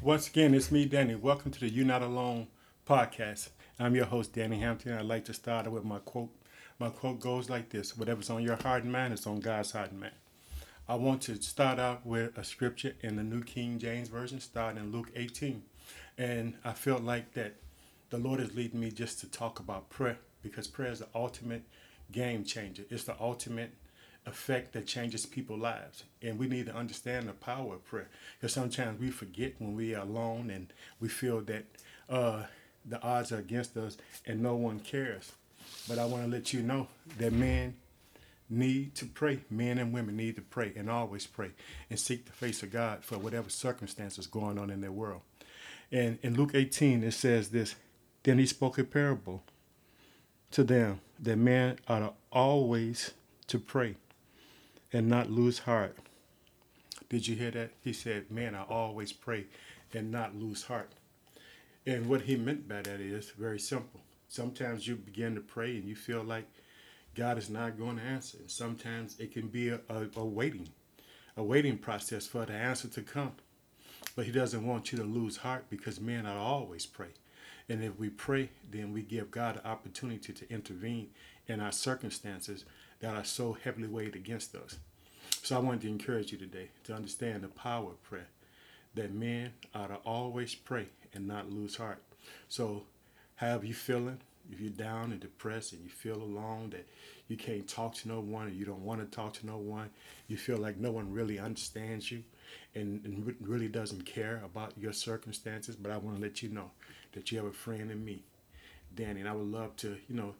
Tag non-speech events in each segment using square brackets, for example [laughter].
Once again, it's me, Danny. Welcome to the You're Not Alone podcast. I'm your host, Danny Hampton. I'd like to start with my quote. My quote goes like this Whatever's on your heart and mind is on God's heart and mind. I want to start out with a scripture in the New King James Version, starting in Luke 18. And I felt like that the Lord is leading me just to talk about prayer because prayer is the ultimate game changer. It's the ultimate effect that changes people's lives. And we need to understand the power of prayer. Because sometimes we forget when we are alone and we feel that uh, the odds are against us and no one cares. But I want to let you know that men need to pray. Men and women need to pray and always pray and seek the face of God for whatever circumstances going on in their world. And in Luke 18, it says this Then he spoke a parable to them that men ought always to pray and not lose heart. Did you hear that? He said, Man, I always pray and not lose heart. And what he meant by that is very simple. Sometimes you begin to pray and you feel like God is not going to answer. And sometimes it can be a, a, a waiting, a waiting process for the answer to come. But he doesn't want you to lose heart because men I always pray. And if we pray, then we give God an opportunity to intervene in our circumstances that are so heavily weighed against us. So I wanted to encourage you today to understand the power of prayer, that men ought to always pray and not lose heart. So, however you feeling, if you're down and depressed and you feel alone, that you can't talk to no one, or you don't want to talk to no one, you feel like no one really understands you and, and really doesn't care about your circumstances, but I want to let you know that you have a friend in me, Danny, and I would love to, you know,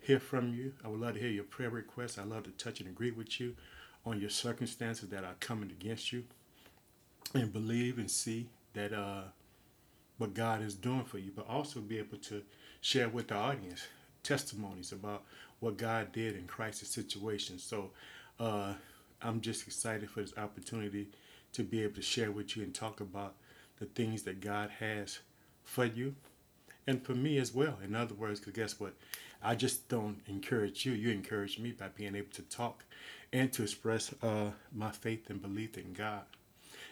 hear from you. I would love to hear your prayer requests. I love to touch and agree with you on your circumstances that are coming against you, and believe and see that uh, what God is doing for you, but also be able to share with the audience testimonies about what God did in crisis situations. So uh, I'm just excited for this opportunity to be able to share with you and talk about the things that God has for you and for me as well. In other words, because guess what? I just don't encourage you. You encourage me by being able to talk and to express uh, my faith and belief in God.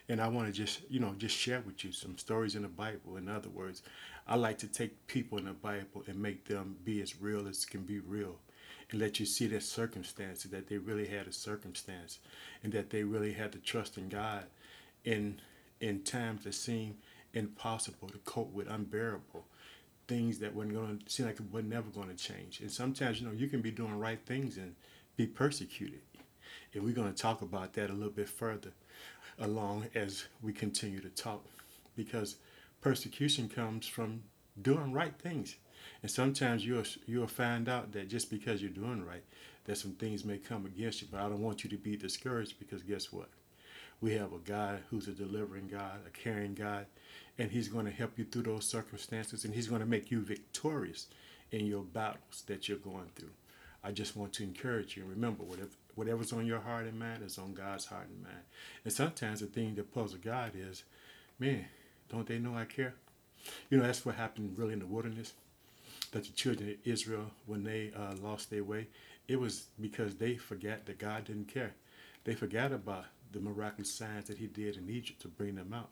And I want to just, you know, just share with you some stories in the Bible. In other words, I like to take people in the Bible and make them be as real as can be real and let you see their circumstances, that they really had a circumstance and that they really had to trust in God in in times that seem impossible to cope with, unbearable things that weren't going to seem like were never going to change. And sometimes, you know, you can be doing right things and be persecuted. And we're going to talk about that a little bit further along as we continue to talk because persecution comes from doing right things. And sometimes you'll you'll find out that just because you're doing right, that some things may come against you. But I don't want you to be discouraged because guess what? We have a God who's a delivering God, a caring God, and He's going to help you through those circumstances, and He's going to make you victorious in your battles that you're going through. I just want to encourage you. And remember, whatever whatever's on your heart and mind is on God's heart and mind. And sometimes the thing that puzzles God is, man, don't they know I care? You know, that's what happened really in the wilderness. That the children of Israel, when they uh, lost their way, it was because they forgot that God didn't care. They forgot about the miraculous signs that He did in Egypt to bring them out.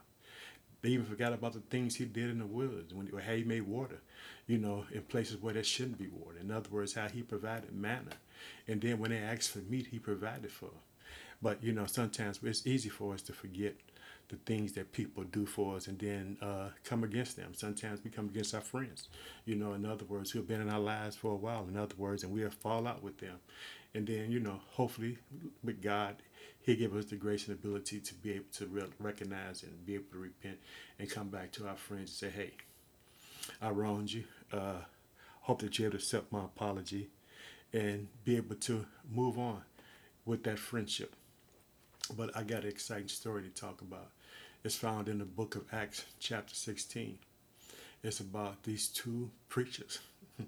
They even forgot about the things he did in the woods when how he made water, you know, in places where there shouldn't be water. In other words, how he provided manna. And then when they asked for meat, he provided for them. But, you know, sometimes it's easy for us to forget the things that people do for us and then uh, come against them. Sometimes we come against our friends, you know, in other words, who have been in our lives for a while, in other words, and we'll fall out with them. And then, you know, hopefully with God, He gave us the grace and ability to be able to re- recognize and be able to repent and come back to our friends and say, hey, I wronged you. Uh, hope that to accept my apology and be able to move on with that friendship. But I got an exciting story to talk about. It's found in the book of Acts, chapter 16. It's about these two preachers. [laughs]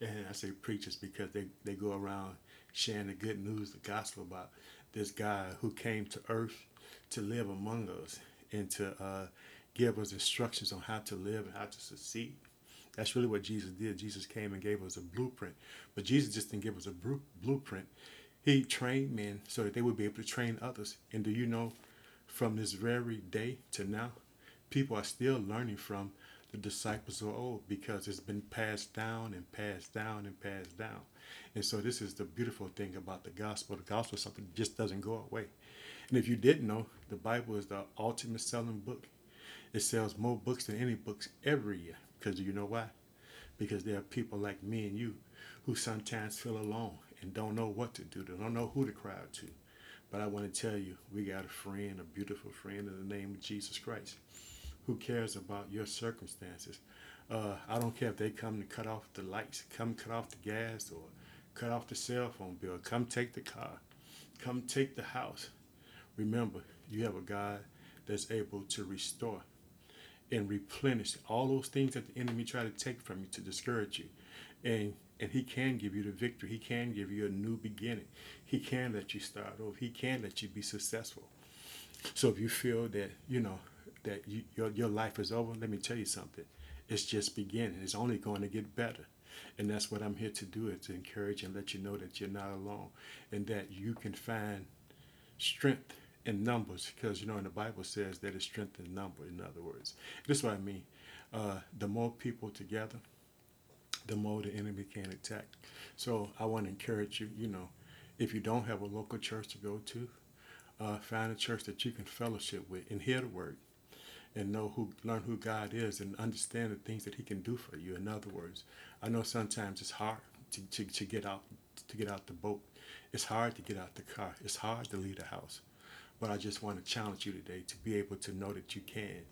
and I say preachers because they, they go around sharing the good news, the gospel about this guy who came to earth to live among us and to uh, give us instructions on how to live and how to succeed. That's really what Jesus did. Jesus came and gave us a blueprint. But Jesus just didn't give us a blueprint. He trained men so that they would be able to train others. And do you know, from this very day to now, people are still learning from the disciples of old because it's been passed down and passed down and passed down. And so this is the beautiful thing about the gospel. The gospel is something that just doesn't go away. And if you didn't know, the Bible is the ultimate selling book. It sells more books than any books every year. Because you know why? Because there are people like me and you who sometimes feel alone and don't know what to do. They don't know who to cry out to. But I want to tell you, we got a friend, a beautiful friend in the name of Jesus Christ, who cares about your circumstances. Uh, I don't care if they come to cut off the lights, come cut off the gas, or cut off the cell phone bill. Come take the car. Come take the house. Remember, you have a God that's able to restore and replenish all those things that the enemy try to take from you to discourage you. And and he can give you the victory. He can give you a new beginning. He can let you start over. He can let you be successful. So if you feel that, you know, that you, your, your life is over, let me tell you something. It's just beginning. It's only going to get better. And that's what I'm here to do is to encourage and let you know that you're not alone and that you can find strength in numbers because, you know, in the Bible says that it's strength in number, in other words. This is what I mean. Uh, the more people together, the more the enemy can attack. So I want to encourage you, you know, if you don't have a local church to go to, uh, find a church that you can fellowship with and hear the word and know who, learn who God is and understand the things that he can do for you. In other words, I know sometimes it's hard to, to, to get out, to get out the boat. It's hard to get out the car. It's hard to leave the house. But I just want to challenge you today to be able to know that you can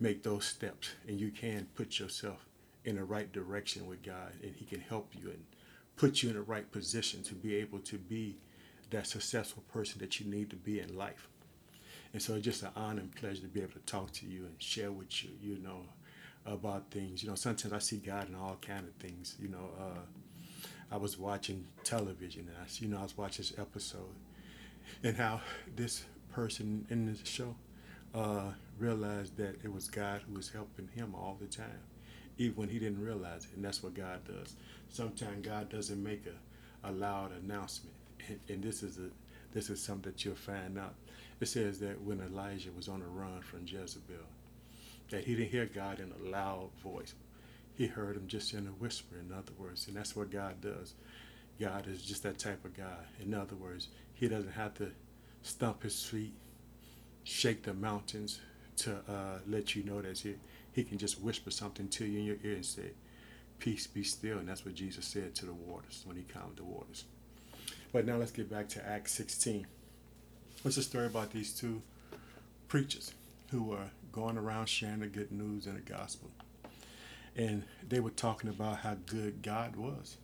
make those steps and you can put yourself in the right direction with God and He can help you and put you in the right position to be able to be that successful person that you need to be in life. And so it's just an honor and pleasure to be able to talk to you and share with you, you know, about things. You know, sometimes I see God in all kind of things. You know, uh, I was watching television and I, you know, I was watching this episode and how this person in the show uh, realized that it was God who was helping him all the time even when he didn't realize it. And that's what God does. Sometimes God doesn't make a, a loud announcement. And, and this is a this is something that you'll find out. It says that when Elijah was on the run from Jezebel, that he didn't hear God in a loud voice. He heard him just in a whisper, in other words. And that's what God does. God is just that type of God. In other words, he doesn't have to stump his feet, shake the mountains to uh, let you know that he, he can just whisper something to you in your ear and say, Peace be still. And that's what Jesus said to the waters when he calmed the waters. But now let's get back to Acts 16. It's a story about these two preachers who were going around sharing the good news and the gospel. And they were talking about how good God was.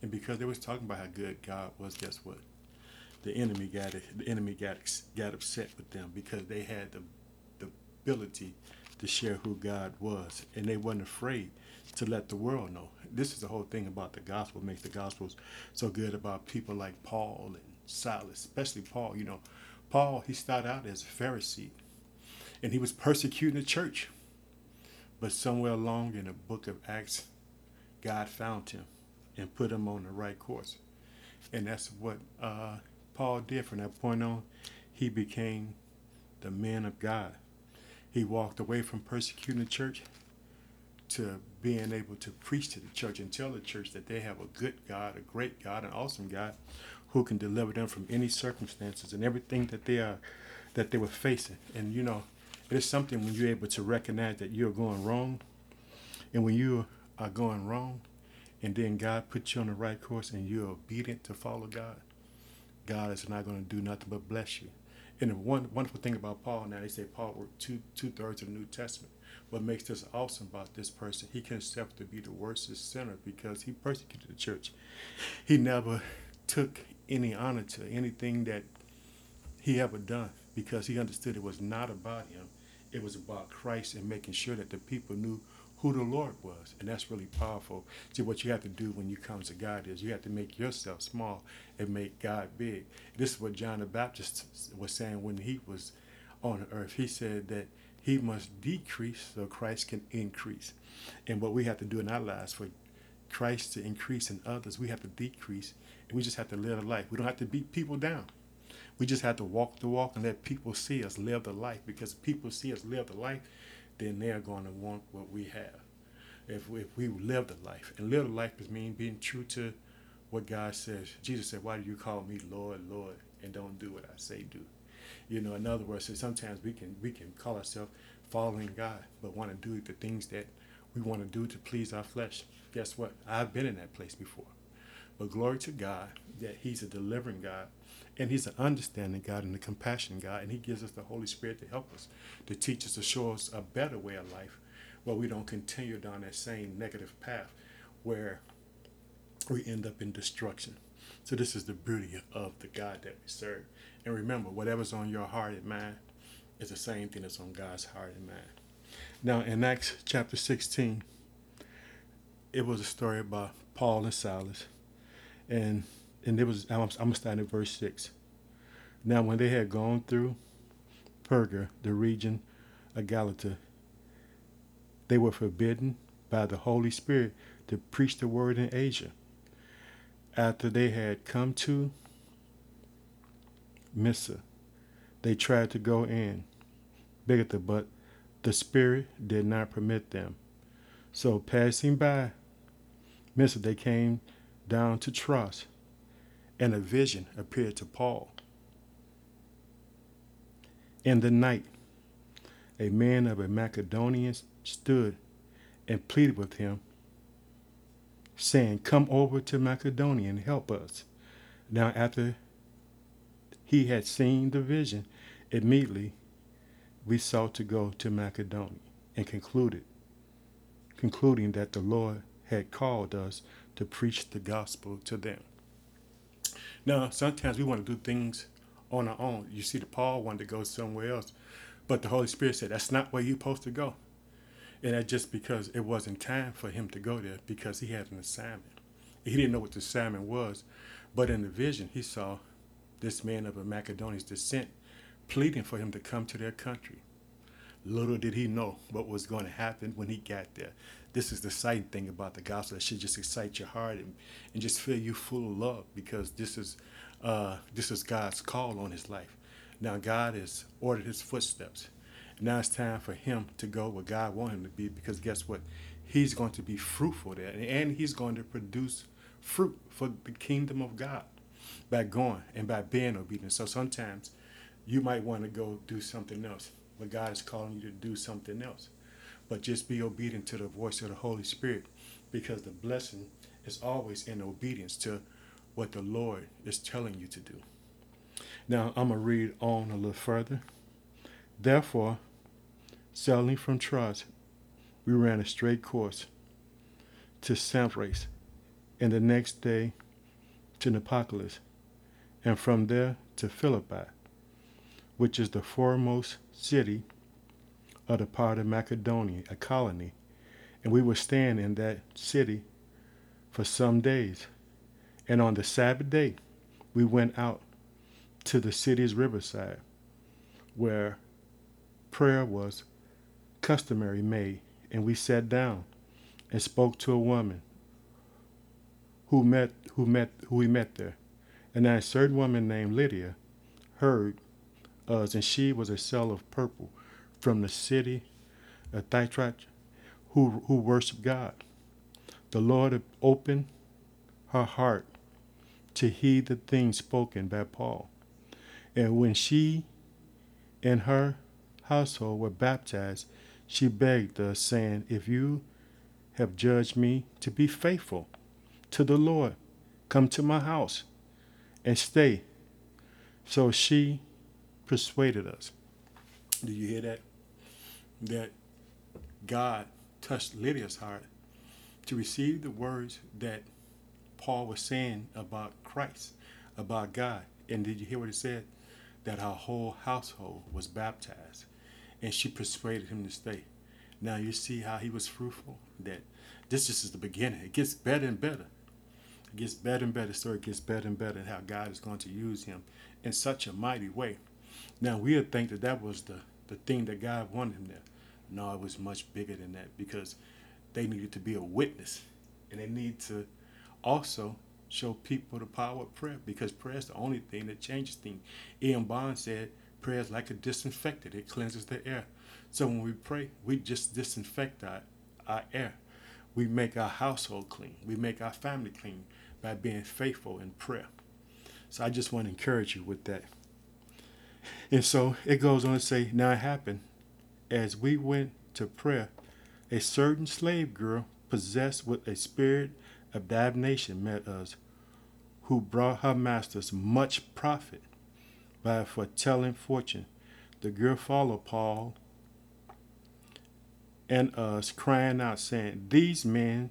And because they was talking about how good God was, guess what? The enemy got it. The enemy got got upset with them because they had the the ability to share who God was, and they weren't afraid to let the world know. This is the whole thing about the gospel makes the gospels so good about people like Paul and Silas, especially Paul. You know, Paul he started out as a Pharisee, and he was persecuting the church. But somewhere along in the book of Acts, God found him and put him on the right course, and that's what uh, Paul did from that point on. He became the man of God he walked away from persecuting the church to being able to preach to the church and tell the church that they have a good God, a great God, an awesome God who can deliver them from any circumstances and everything that they are that they were facing. And you know, it is something when you're able to recognize that you're going wrong and when you are going wrong and then God puts you on the right course and you're obedient to follow God, God is not going to do nothing but bless you. And the one wonderful thing about Paul now, they say Paul wrote two two thirds of the New Testament. What makes this awesome about this person, he considered to be the worst sinner because he persecuted the church. He never took any honor to anything that he ever done because he understood it was not about him. It was about Christ and making sure that the people knew who the Lord was. And that's really powerful. See, what you have to do when you come to God is you have to make yourself small and make God big. This is what John the Baptist was saying when he was on earth. He said that he must decrease so Christ can increase. And what we have to do in our lives for Christ to increase in others, we have to decrease and we just have to live a life. We don't have to beat people down. We just have to walk the walk and let people see us live the life because if people see us live the life, then they're going to want what we have. If we, if we live the life, and live the life is mean being true to what God says. Jesus said, "Why do you call me Lord, Lord, and don't do what I say do?" You know, in other words, sometimes we can we can call ourselves following God, but want to do the things that we want to do to please our flesh. Guess what? I've been in that place before. But glory to God that He's a delivering God and He's an understanding God and a compassionate God. And He gives us the Holy Spirit to help us, to teach us, to show us a better way of life where we don't continue down that same negative path where we end up in destruction. So, this is the beauty of the God that we serve. And remember, whatever's on your heart and mind is the same thing that's on God's heart and mind. Now, in Acts chapter 16, it was a story about Paul and Silas and and it was I'm, I'm gonna start at verse six. Now, when they had gone through Perga, the region of Galatia, they were forbidden by the Holy Spirit to preach the word in Asia. After they had come to Mysia, they tried to go in, Bigotha, but the Spirit did not permit them. So, passing by Mysia, they came down to Troas, and a vision appeared to Paul. In the night, a man of a Macedonian stood and pleaded with him, saying, Come over to Macedonia and help us. Now, after he had seen the vision, immediately we sought to go to Macedonia and concluded, concluding that the Lord had called us to preach the gospel to them. Now, sometimes we want to do things on our own. You see, the Paul wanted to go somewhere else, but the Holy Spirit said that's not where you're supposed to go. And that's just because it wasn't time for him to go there because he had an assignment. He didn't know what the assignment was, but in the vision, he saw this man of a Macedonian descent pleading for him to come to their country. Little did he know what was going to happen when he got there this is the exciting thing about the gospel that should just excite your heart and, and just fill you full of love because this is uh, this is God's call on his life. Now God has ordered his footsteps. Now it's time for him to go where God wants him to be because guess what? He's going to be fruitful there and he's going to produce fruit for the kingdom of God by going and by being obedient. So sometimes you might want to go do something else, but God is calling you to do something else but just be obedient to the voice of the Holy Spirit because the blessing is always in obedience to what the Lord is telling you to do. Now, I'm going to read on a little further. Therefore, sailing from Troas, we ran a straight course to Samothrace, and the next day to Neapolis, and from there to Philippi, which is the foremost city of the part of Macedonia, a colony, and we were staying in that city for some days. And on the Sabbath day, we went out to the city's riverside, where prayer was customary made, and we sat down and spoke to a woman who met who met who we met there. And a certain woman named Lydia heard us, and she was a seller of purple from the city of Thyatira who, who worship God. The Lord opened her heart to heed the things spoken by Paul. And when she and her household were baptized, she begged us, saying, If you have judged me to be faithful to the Lord, come to my house and stay. So she persuaded us. Do you hear that? that God touched Lydia's heart to receive the words that Paul was saying about Christ, about God. And did you hear what he said? That her whole household was baptized. And she persuaded him to stay. Now you see how he was fruitful? That this just is the beginning. It gets better and better. It gets better and better. So it gets better and better And how God is going to use him in such a mighty way. Now we'll think that that was the the thing that God wanted him there. No, it was much bigger than that because they needed to be a witness and they need to also show people the power of prayer because prayer is the only thing that changes things. Ian Bond said, prayer is like a disinfectant, it cleanses the air. So when we pray, we just disinfect our, our air. We make our household clean, we make our family clean by being faithful in prayer. So I just want to encourage you with that. And so it goes on to say, Now it happened as we went to prayer, a certain slave girl possessed with a spirit of divination met us, who brought her masters much profit by foretelling fortune. The girl followed Paul and us, crying out, saying, These men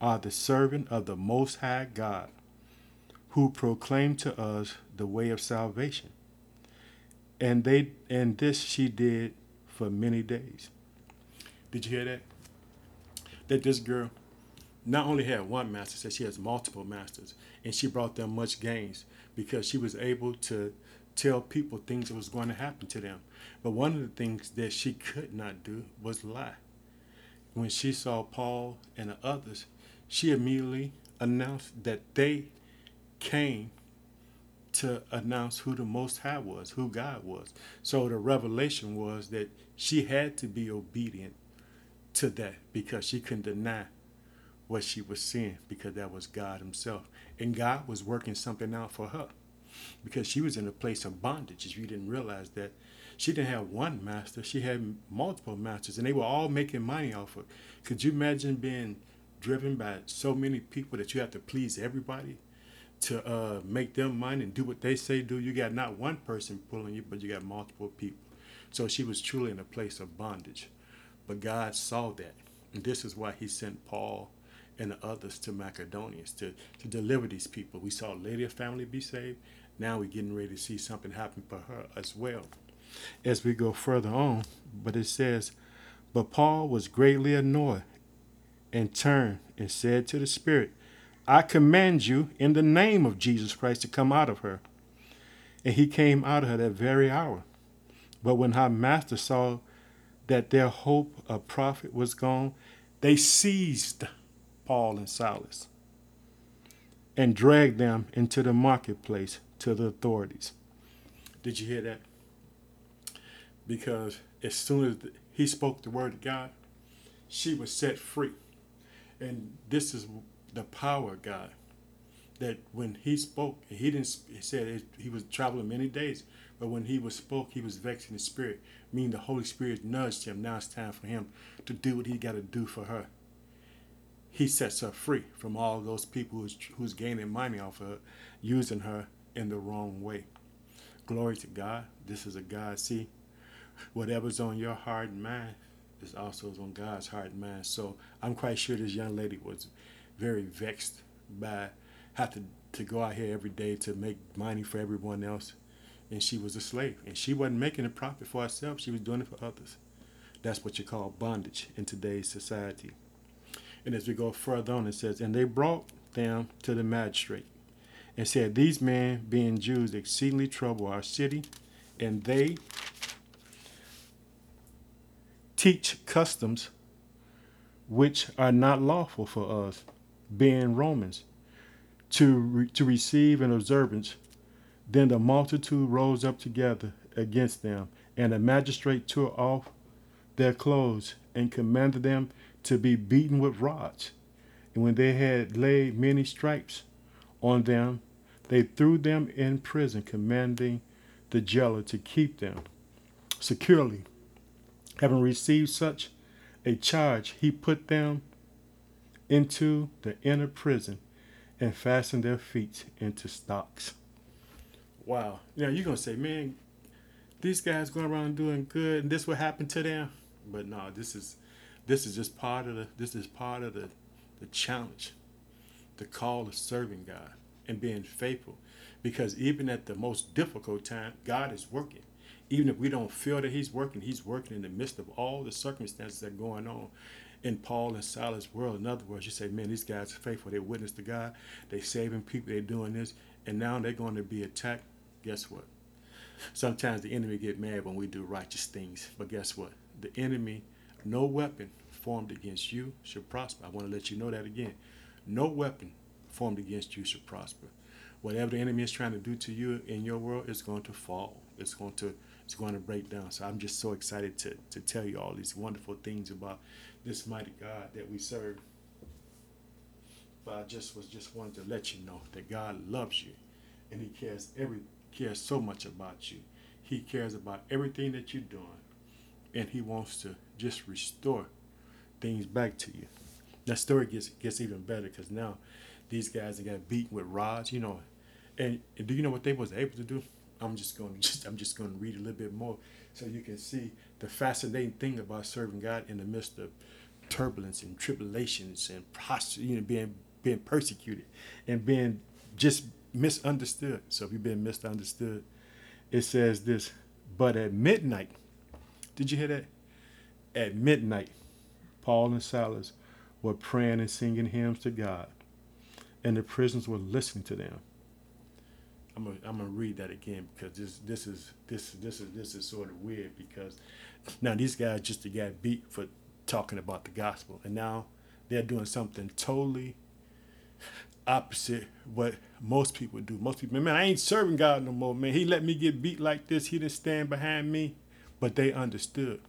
are the servant of the Most High God, who proclaim to us the way of salvation. And they and this she did for many days. Did you hear that? That this girl not only had one master, said she has multiple masters, and she brought them much gains because she was able to tell people things that was going to happen to them. But one of the things that she could not do was lie. When she saw Paul and the others, she immediately announced that they came to announce who the Most High was, who God was. So the revelation was that she had to be obedient to that because she couldn't deny what she was seeing because that was God Himself. And God was working something out for her because she was in a place of bondage. If you didn't realize that, she didn't have one master, she had multiple masters, and they were all making money off of. Could you imagine being driven by so many people that you have to please everybody to uh, make them money and do what they say do? You got not one person pulling you, but you got multiple people. So she was truly in a place of bondage. But God saw that. And this is why he sent Paul and the others to Macedonia to, to deliver these people. We saw Lydia's family be saved. Now we're getting ready to see something happen for her as well as we go further on. But it says, But Paul was greatly annoyed and turned and said to the Spirit, I command you in the name of Jesus Christ to come out of her. And he came out of her that very hour. But when her master saw that their hope of profit was gone, they seized Paul and Silas and dragged them into the marketplace to the authorities. Did you hear that? Because as soon as he spoke the word of God, she was set free. And this is the power of God. That when he spoke, he didn't. He said he was traveling many days, but when he was spoke, he was vexed in the spirit, meaning the Holy Spirit nudged him. Now it's time for him to do what he got to do for her he sets her free from all those people who's, who's gaining money off of her, using her in the wrong way. Glory to God. This is a God. See, whatever's on your heart and mind is also on God's heart and mind. So I'm quite sure this young lady was very vexed by having to, to go out here every day to make money for everyone else. And she was a slave. And she wasn't making a profit for herself, she was doing it for others. That's what you call bondage in today's society. And as we go further on, it says, And they brought them to the magistrate and said, These men, being Jews, exceedingly trouble our city, and they teach customs which are not lawful for us, being Romans, to, re- to receive an observance. Then the multitude rose up together against them, and the magistrate tore off their clothes and commanded them to be beaten with rods. And when they had laid many stripes on them, they threw them in prison, commanding the jailer to keep them securely. Having received such a charge, he put them into the inner prison and fastened their feet into stocks. Wow. Now you're going to say, man, these guys going around doing good and this what happened to them? But no, this is this is just part of the this is part of the the challenge the call of serving god and being faithful because even at the most difficult time god is working even if we don't feel that he's working he's working in the midst of all the circumstances that are going on in paul and silas world in other words you say man these guys are faithful they witness to god they saving people they're doing this and now they're going to be attacked guess what sometimes the enemy get mad when we do righteous things but guess what the enemy no weapon formed against you shall prosper. I want to let you know that again. No weapon formed against you shall prosper. Whatever the enemy is trying to do to you in your world is going to fall. It's going to it's going to break down. So I'm just so excited to, to tell you all these wonderful things about this mighty God that we serve. But I just was just wanted to let you know that God loves you and he cares every cares so much about you. He cares about everything that you're doing. And he wants to just restore things back to you. That story gets gets even better because now these guys got beaten with rods, you know, and do you know what they was able to do? I'm just going [laughs] to just I'm just going to read a little bit more so you can see the fascinating thing about serving God in the midst of turbulence and tribulations and you know being being persecuted and being just misunderstood. So if you've been misunderstood, it says this, but at midnight, did you hear that? At midnight, Paul and Silas were praying and singing hymns to God, and the prisoners were listening to them. I'm gonna, I'm gonna read that again because this this is this this is this is sort of weird because now these guys just got beat for talking about the gospel and now they're doing something totally opposite what most people do. Most people, man, I ain't serving God no more, man. He let me get beat like this. He didn't stand behind me, but they understood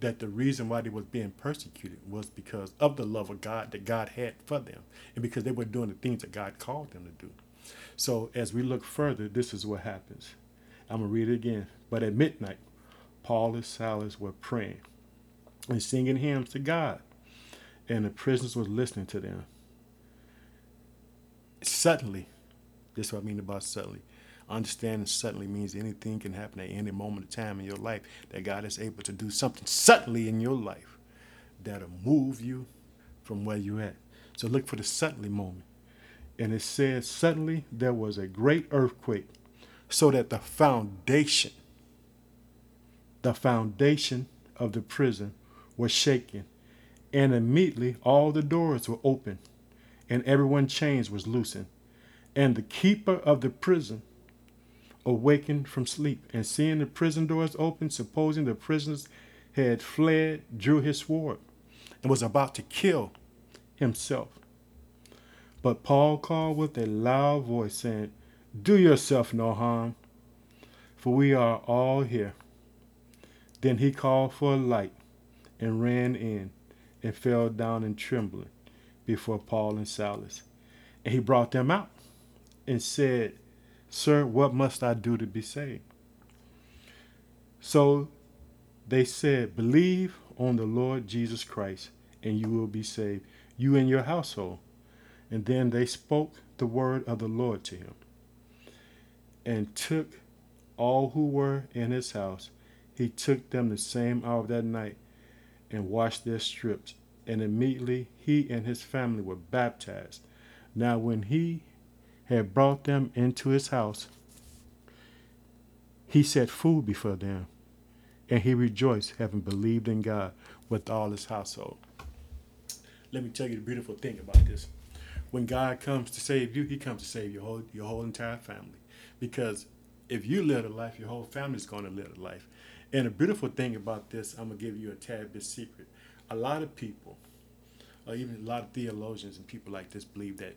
that the reason why they was being persecuted was because of the love of God that God had for them and because they were doing the things that God called them to do. So as we look further, this is what happens. I'm going to read it again. But at midnight, Paul and Silas were praying and singing hymns to God, and the prisoners were listening to them. Suddenly, this is what I mean about suddenly. Understanding suddenly means anything can happen at any moment of time in your life that God is able to do something suddenly in your life that'll move you from where you're at. So look for the suddenly moment. And it says, suddenly there was a great earthquake, so that the foundation, the foundation of the prison was shaken. And immediately all the doors were opened, and everyone's chains was loosened. And the keeper of the prison awakened from sleep, and seeing the prison doors open, supposing the prisoners had fled, drew his sword, and was about to kill himself. But Paul called with a loud voice, saying, Do yourself no harm, for we are all here. Then he called for a light and ran in and fell down in trembling before Paul and Silas. And he brought them out and said, Sir, what must I do to be saved? So they said, Believe on the Lord Jesus Christ, and you will be saved, you and your household. And then they spoke the word of the Lord to him, and took all who were in his house. He took them the same hour that night and washed their strips. And immediately he and his family were baptized. Now, when he had brought them into his house, he set food before them, and he rejoiced, having believed in God with all his household. Let me tell you the beautiful thing about this when God comes to save you, He comes to save your whole your whole entire family. Because if you live a life, your whole family is going to live a life. And a beautiful thing about this, I'm gonna give you a tad bit secret. A lot of people, or even a lot of theologians and people like this, believe that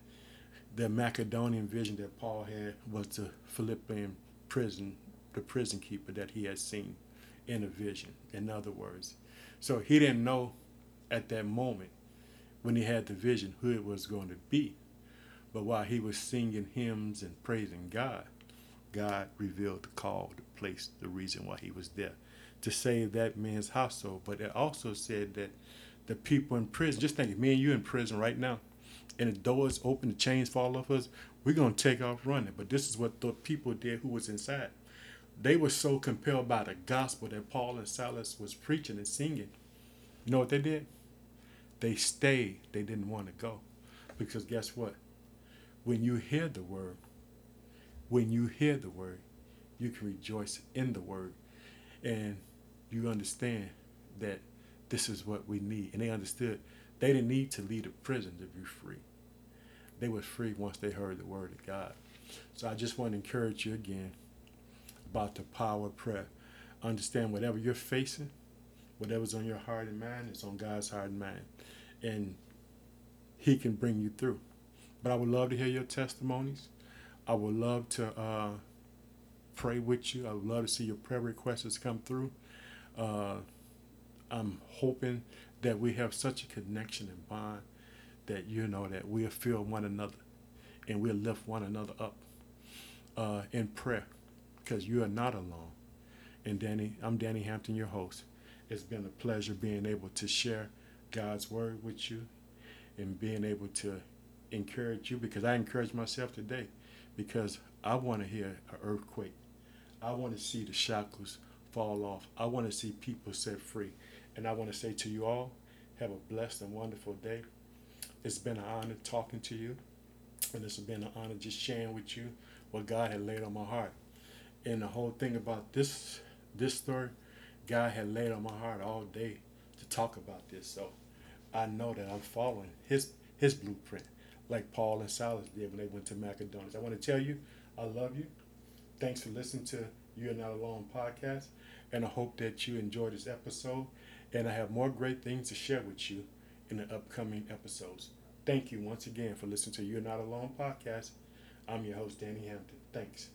the Macedonian vision that Paul had was the Philippian prison, the prison keeper that he had seen in a vision. In other words, so he didn't know at that moment when he had the vision who it was going to be. But while he was singing hymns and praising God, God revealed the call, the place, the reason why he was there to save that man's household. But it also said that the people in prison, just think, me and you in prison right now, and the doors open, the chains fall off us, we're going to take off running. But this is what the people did who was inside. They were so compelled by the gospel that Paul and Silas was preaching and singing. You know what they did? They stayed. They didn't want to go. Because guess what? When you hear the word, when you hear the word, you can rejoice in the word. And you understand that this is what we need. And they understood they didn't need to leave the prison to be free. They were free once they heard the word of God. So I just want to encourage you again about the power of prayer. Understand whatever you're facing, whatever's on your heart and mind, it's on God's heart and mind and he can bring you through. But I would love to hear your testimonies. I would love to uh, pray with you. I would love to see your prayer requests come through. Uh, I'm hoping that we have such a connection and bond that you know that we'll feel one another and we'll lift one another up uh, in prayer because you are not alone. And Danny, I'm Danny Hampton, your host. It's been a pleasure being able to share God's word with you and being able to encourage you because I encourage myself today because I want to hear an earthquake. I want to see the shackles fall off. I want to see people set free. And I want to say to you all, have a blessed and wonderful day. It's been an honor talking to you. And it's been an honor just sharing with you what God had laid on my heart. And the whole thing about this this story, God had laid on my heart all day talk about this. So I know that I'm following his his blueprint, like Paul and Silas did when they went to Macedonia. I want to tell you, I love you. Thanks for listening to You're Not Alone podcast. And I hope that you enjoyed this episode. And I have more great things to share with you in the upcoming episodes. Thank you once again for listening to You're Not Alone podcast. I'm your host, Danny Hampton. Thanks.